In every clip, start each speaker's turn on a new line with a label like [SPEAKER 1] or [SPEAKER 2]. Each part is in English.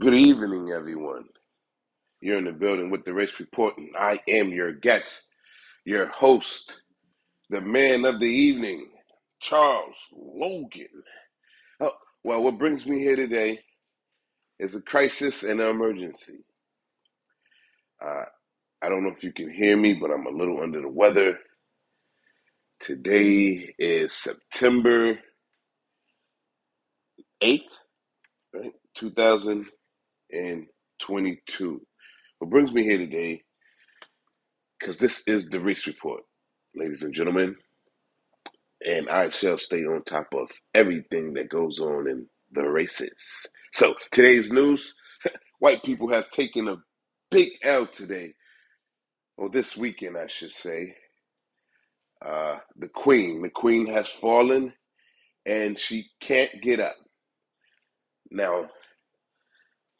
[SPEAKER 1] Good evening, everyone. You're in the building with the Race Report, and I am your guest, your host, the man of the evening, Charles Logan. Oh, well, what brings me here today is a crisis and an emergency. Uh, I don't know if you can hear me, but I'm a little under the weather. Today is September 8th, right? 2022. What brings me here today, because this is the Race Report, ladies and gentlemen. and I shall stay on top of everything that goes on in the races. So today's news: white people has taken a big L today, or this weekend, I should say. Uh, the queen, the queen has fallen, and she can't get up. Now,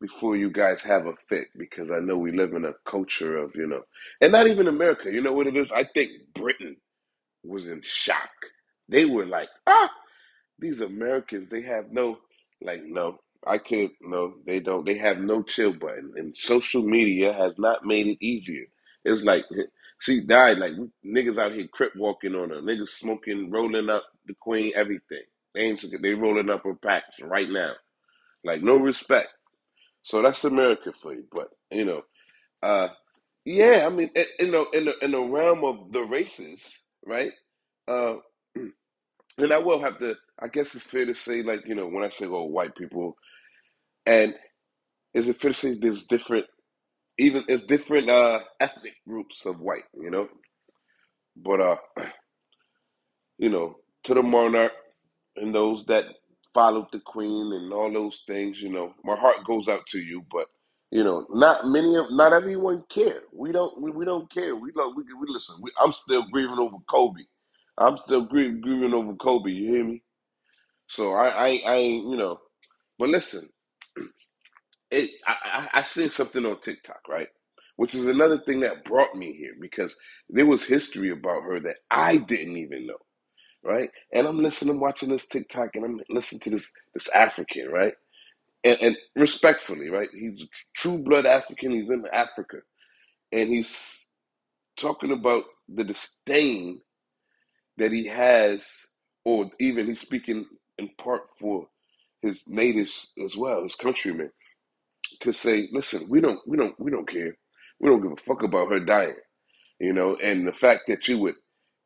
[SPEAKER 1] before you guys have a fit, because I know we live in a culture of you know, and not even America. You know what it is? I think Britain was in shock. They were like, ah. these Americans, they have no, like, no, I can't, no, they don't. They have no chill button. And social media has not made it easier. It's like, she died, like, niggas out here crip walking on her, niggas smoking, rolling up the queen, everything. They ain't, they rolling up her packs right now. Like, no respect. So that's America for you. But, you know, uh, yeah, I mean, in the, in the, in the realm of the races, right? Uh, and I will have to. I guess it's fair to say, like you know, when I say oh white people, and is it fair to say there's different, even it's different uh ethnic groups of white, you know, but uh, you know, to the monarch and those that followed the queen and all those things, you know, my heart goes out to you, but you know, not many of, not everyone care. We don't, we, we don't care. We love, we, we listen. We, I'm still grieving over Kobe. I'm still grieving, over Kobe. You hear me? So I, I, I ain't, you know. But listen, it, I, I, I seen something on TikTok, right? Which is another thing that brought me here because there was history about her that I didn't even know, right? And I'm listening, watching this TikTok, and I'm listening to this this African, right? And, and respectfully, right? He's a true blood African. He's in Africa, and he's talking about the disdain that he has, or even he's speaking in part for his natives as well, his countrymen, to say, listen, we don't, we don't, we don't care. We don't give a fuck about her dying, you know. And the fact that you would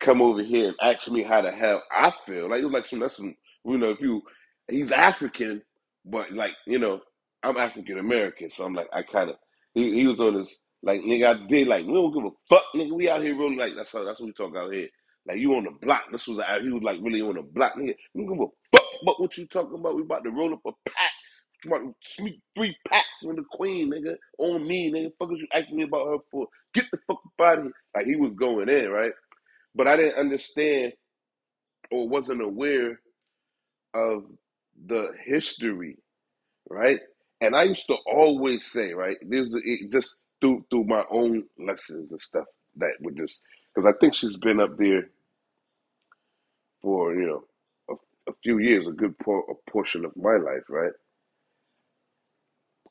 [SPEAKER 1] come over here and ask me how the hell I feel, like it was like some, that's some, you know, if you, he's African, but like, you know, I'm African American, so I'm like, I kind of, he, he was on this, like, nigga, I did, like, we don't give a fuck, nigga, we out here rolling, like, that's how, that's what we talk out here. Like, you on the block, this was, he was like really on the block, nigga, we don't give a fuck what you talking about, we about to roll up a pack, about to sneak three packs with the queen, nigga, on me, nigga, fuck you asking me about her for? Get the fuck up out of here. Like, he was going in, right? But I didn't understand or wasn't aware of the history, right? And I used to always say, right, this it just through through my own lessons and stuff that would just because I think she's been up there for you know a, a few years, a good por- a portion of my life, right?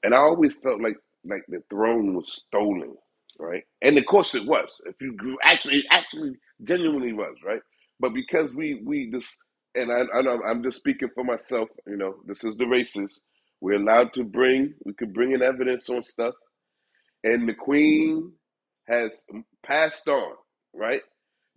[SPEAKER 1] And I always felt like like the throne was stolen, right? And of course it was. If you grew, actually, it actually genuinely was, right? But because we we just and I, I know I'm just speaking for myself, you know, this is the racist. We're allowed to bring, we could bring in evidence on stuff, and the queen has passed on, right?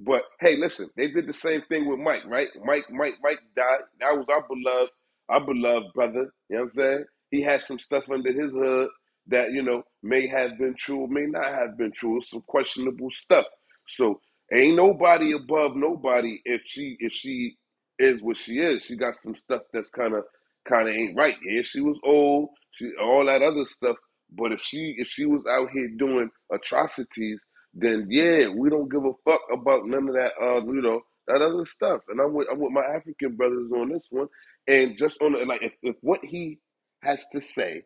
[SPEAKER 1] But hey, listen, they did the same thing with Mike, right? Mike, Mike, Mike died. That was our beloved, our beloved brother. You know what I'm saying? He had some stuff under his hood that you know may have been true, may not have been true. It's Some questionable stuff. So ain't nobody above nobody if she if she is what she is. She got some stuff that's kind of kind of ain't right. Yeah, she was old. She all that other stuff. But if she if she was out here doing atrocities then yeah, we don't give a fuck about none of that, uh, you know, that other stuff. And I'm with I'm with my African brothers on this one. And just on the, like, if, if what he has to say,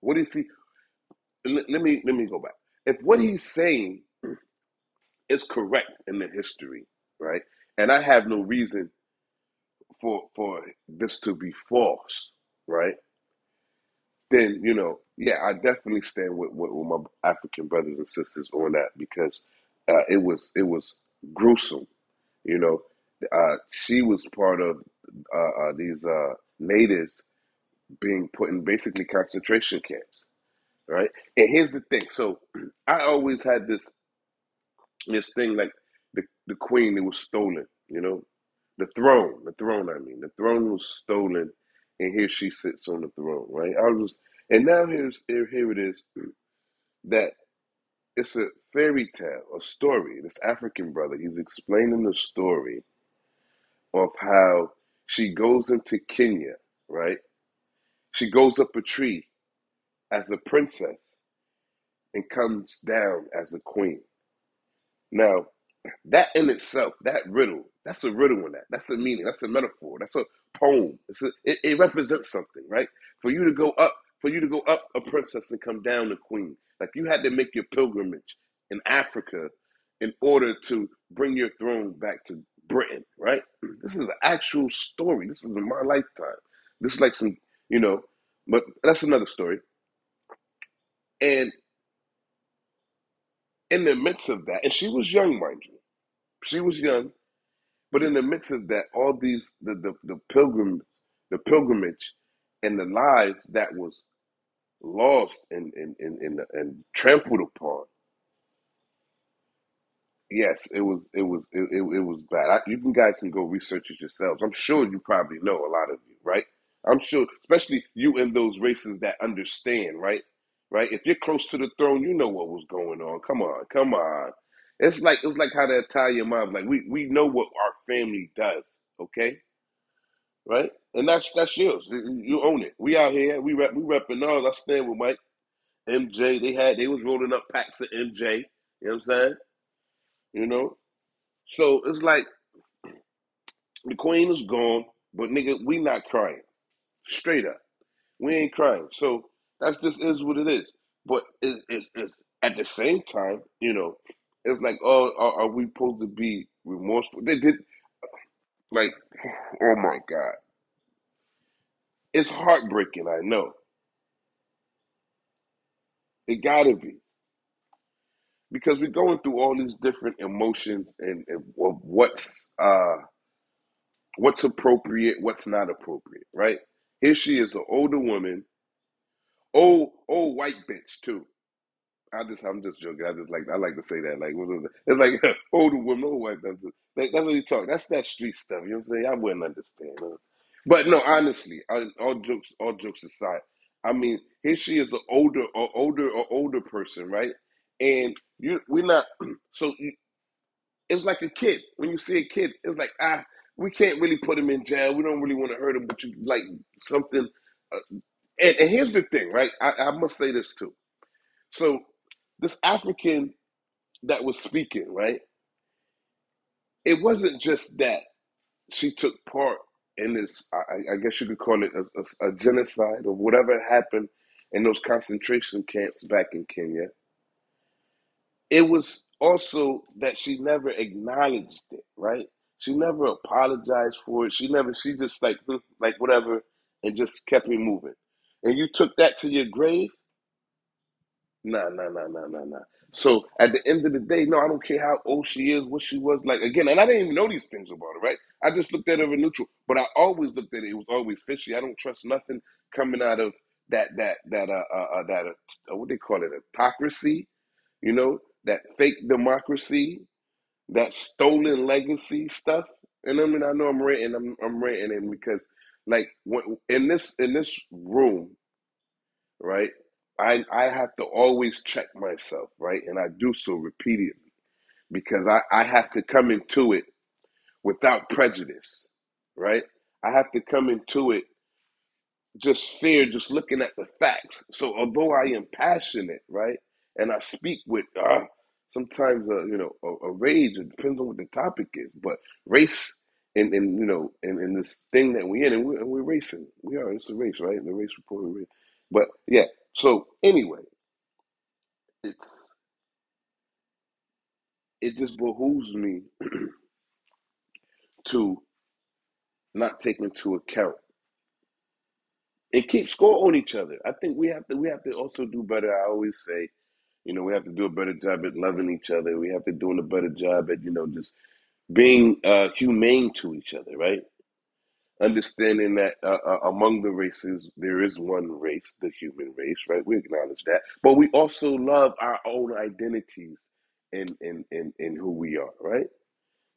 [SPEAKER 1] what is he? Let, let me let me go back. If what he's saying is correct in the history, right? And I have no reason for for this to be false, right? Then you know yeah, I definitely stand with, with, with my African brothers and sisters on that because uh, it was it was gruesome. You know, uh, she was part of uh, uh, these uh, natives being put in basically concentration camps, right? And here's the thing. So I always had this this thing like the the queen it was stolen. You know, the throne, the throne. I mean, the throne was stolen, and here she sits on the throne, right? I was, and now here's here, here it is that it's a fairy tale, a story. This African brother, he's explaining the story of how she goes into Kenya, right? She goes up a tree as a princess and comes down as a queen. Now, that in itself, that riddle, that's a riddle in that. That's a meaning. That's a metaphor. That's a poem. A, it, it represents something, right? For you to go up, for you to go up a princess and come down a queen. Like you had to make your pilgrimage in Africa in order to bring your throne back to Britain, right? This is an actual story. This is in my lifetime. This is like some, you know, but that's another story. And in the midst of that, and she was young, mind you, she was young, but in the midst of that, all these the the, the pilgrim, the pilgrimage, and the lives that was lost and and and and, and trampled upon. Yes, it was it was it, it, it was bad. I, you can guys can go research it yourselves. I'm sure you probably know a lot of you, right? I'm sure, especially you in those races that understand, right? Right? If you're close to the throne, you know what was going on. Come on, come on. It's like it's like how the Italian mob, like we we know what our family does, okay? Right? And that's that's yours. You own it. We out here, we rep we repping all. I stand with Mike, MJ. They had they was rolling up packs of MJ. You know what I'm saying? You know? So it's like the queen is gone, but nigga, we not crying. Straight up. We ain't crying. So that's just is what it is. But it's, it's, it's at the same time, you know, it's like, oh, are, are we supposed to be remorseful? They did, like, oh my God. It's heartbreaking, I know. It gotta be. Because we're going through all these different emotions and, and what's uh what's appropriate, what's not appropriate, right? Here she is, an older woman, old old white bitch too. I just I'm just joking. I just like I like to say that. Like? It's like older woman, old white. That's, that's what you talk. That's that street stuff. You know what I'm saying? I wouldn't understand. Huh? But no, honestly, I, all jokes all jokes aside, I mean, here she is, an older or older or older person, right? And you we're not so it's like a kid. When you see a kid, it's like ah, we can't really put him in jail. We don't really want to hurt him, but you like something. And, and here's the thing, right? I, I must say this too. So this African that was speaking, right? It wasn't just that she took part in this. I, I guess you could call it a, a, a genocide or whatever happened in those concentration camps back in Kenya. It was also that she never acknowledged it, right? She never apologized for it. She never. She just like like whatever, and just kept it moving. And you took that to your grave Nah, nah, nah, nah, nah, nah. So at the end of the day, no, I don't care how old she is, what she was like. Again, and I didn't even know these things about her, right? I just looked at her in neutral, but I always looked at it. It was always fishy. I don't trust nothing coming out of that that that uh, uh, uh that uh, what they call it hypocrisy, you know, that fake democracy, that stolen legacy stuff. And I mean, I know I'm ranting. I'm I'm ranting because like when, in this in this room right? I I have to always check myself, right? And I do so repeatedly because I, I have to come into it without prejudice, right? I have to come into it just fair, just looking at the facts. So although I am passionate, right, and I speak with uh, sometimes uh, you know a, a rage, it depends on what the topic is, but race and, and you know and, and this thing that we in and we're, and we're racing. We are. It's a race, right? The race report. We're But yeah. So anyway, it's it just behooves me to not take into account and keep score on each other. I think we have to we have to also do better. I always say, you know, we have to do a better job at loving each other. We have to doing a better job at you know just being uh, humane to each other, right? Understanding that uh, uh, among the races there is one race, the human race, right? We acknowledge that, but we also love our own identities and, in in, in who we are, right?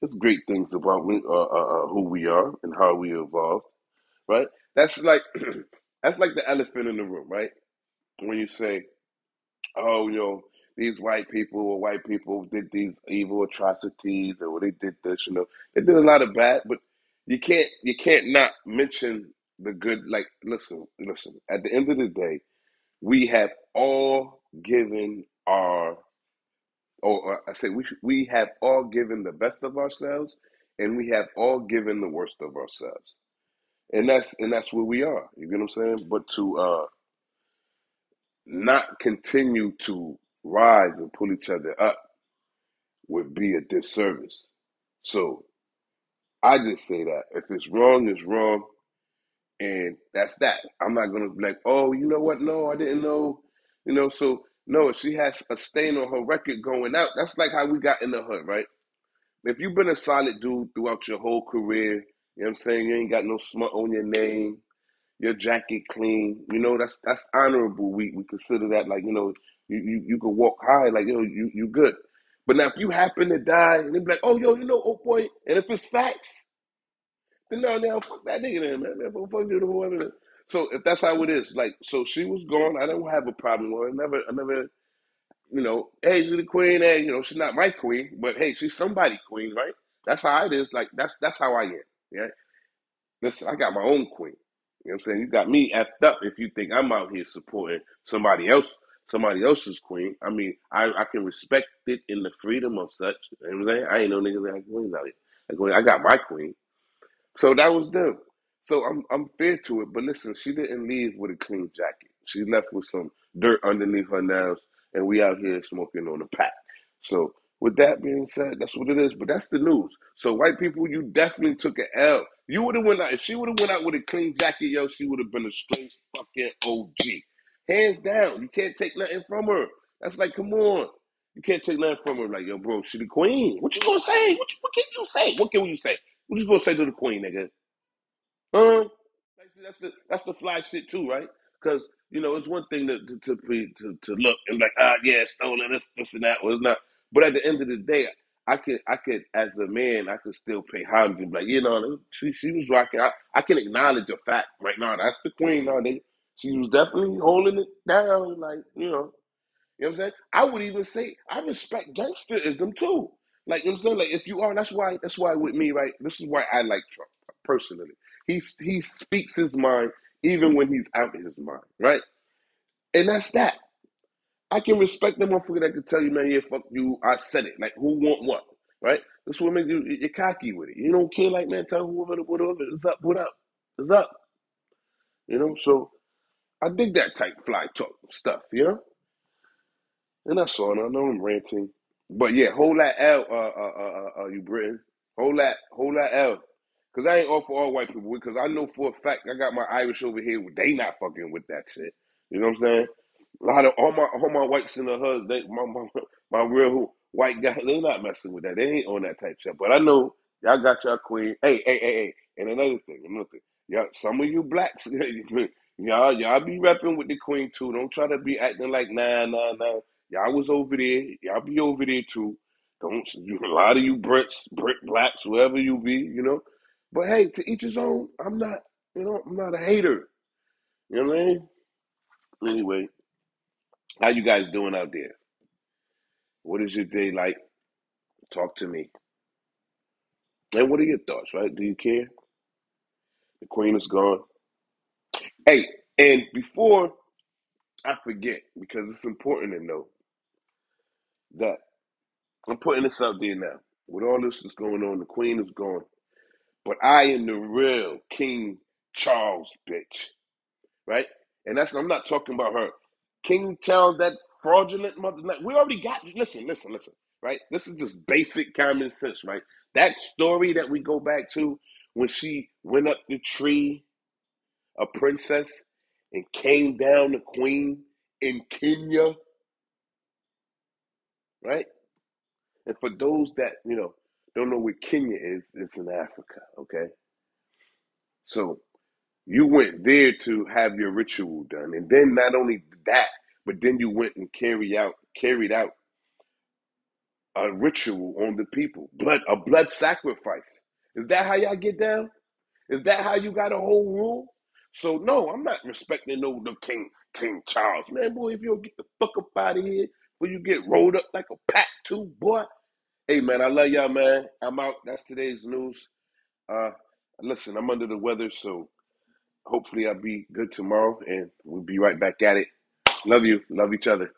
[SPEAKER 1] There's great things about we, uh, uh, uh, who we are and how we evolve, right? That's like that's like the elephant in the room, right? When you say, "Oh, you know, these white people or white people did these evil atrocities or they did this," you know, they did a lot of bad, but you can't you can't not mention the good. Like, listen, listen. At the end of the day, we have all given our or I say we we have all given the best of ourselves, and we have all given the worst of ourselves, and that's and that's where we are. You get what I'm saying? But to uh, not continue to rise and pull each other up would be a disservice. So I just say that if it's wrong, it's wrong, and that's that. I'm not gonna be like, oh, you know what? No, I didn't know. You know, so no, if she has a stain on her record going out, that's like how we got in the hood, right? if you've been a solid dude throughout your whole career, you know what I'm saying? You ain't got no smut on your name, your jacket clean, you know, that's that's honorable. We we consider that like, you know, you you, you can walk high, like, you know, you you good. But now if you happen to die and they be like, oh yo, you know, oh boy, and if it's facts, then no, now fuck that nigga then, man. man fuck, you, whoever. So if that's how it is, like, so she was gone. I don't have a problem with her. I never, I never you know, hey, you're the queen, and you know, she's not my queen, but hey, she's somebody queen, right? That's how it is. Like that's that's how I am. Yeah. Listen, I got my own queen. You know what I'm saying? You got me effed up if you think I'm out here supporting somebody else, somebody else's queen. I mean, I, I can respect it in the freedom of such. You know what I'm saying? I ain't no niggas that have queens out here. I got my queen. So that was them. So I'm I'm fair to it, but listen, she didn't leave with a clean jacket. She left with some dirt underneath her nails, and we out here smoking on the pack. So with that being said, that's what it is. But that's the news. So white people, you definitely took an L. You would have went out if she would have went out with a clean jacket, yo. She would have been a straight fucking OG, hands down. You can't take nothing from her. That's like, come on. You can't take nothing from her. Like, yo, bro, she the queen. What you gonna say? What, you, what can you say? What can you say? What you gonna say to the queen, nigga? Huh? That's the that's the fly shit too, right? Because you know it's one thing to to to, be, to to look and like, ah, yeah, stolen this this and that was not. But at the end of the day, I could I could as a man I could still pay homage and be like, you know, she she was rocking. I, I can acknowledge the fact right now. That's the queen now. They she was definitely holding it down, like you know. You know what I'm saying? I would even say I respect gangsterism too. Like you know what I'm saying? Like if you are, that's why that's why with me, right? This is why I like Trump personally. He he speaks his mind even when he's out of his mind, right? And that's that. I can respect the motherfucker that can tell you, man, yeah, fuck you, I said it. Like who want what, right? This makes you you're cocky with it. You don't care, like man, tell whoever whatever it's up, what up, it's up. You know, so I dig that type fly talk stuff, you know. And that's all. And I know I'm ranting, but yeah, hold that L, uh, uh, uh, uh, uh, you Britain, hold that, hold that L, because I ain't all for all white people. Because I know for a fact I got my Irish over here. They not fucking with that shit. You know what I'm saying? A lot of all my all my whites in the hood, they, my, my my real white guys, they not messing with that. They ain't on that type shit. But I know y'all got your queen. Hey, hey, hey, hey. And another thing, another thing, y'all, some of you blacks, y'all y'all be repping with the queen too. Don't try to be acting like nah, nah, nah. Y'all was over there. Y'all be over there too. Don't you, a lot of you Brits, Brit blacks, whoever you be, you know. But hey, to each his own. I'm not, you know, I'm not a hater. You know what I mean? Anyway, how you guys doing out there? What is your day like? Talk to me. And what are your thoughts, right? Do you care? The queen is gone. Hey, and before I forget, because it's important to know that I'm putting this out there now. With all this that's going on, the queen is gone. But I am the real King Charles, bitch. Right? And that's I'm not talking about her. King Charles, that fraudulent mother. We already got listen, listen, listen. Right? This is just basic common sense, right? That story that we go back to when she went up the tree, a princess, and came down the Queen in Kenya, right? And for those that you know don't know where Kenya is, it's in Africa. Okay, so you went there to have your ritual done, and then not only that, but then you went and carry out carried out a ritual on the people, blood a blood sacrifice. Is that how y'all get down? Is that how you got a whole rule? So no, I'm not respecting no the King King Charles, man. Boy, if you don't get the fuck up out of here, before you get rolled up like a pack too, boy. Hey man, I love y'all, man. I'm out. That's today's news. Uh, listen, I'm under the weather, so hopefully I'll be good tomorrow, and we'll be right back at it. Love you. Love each other.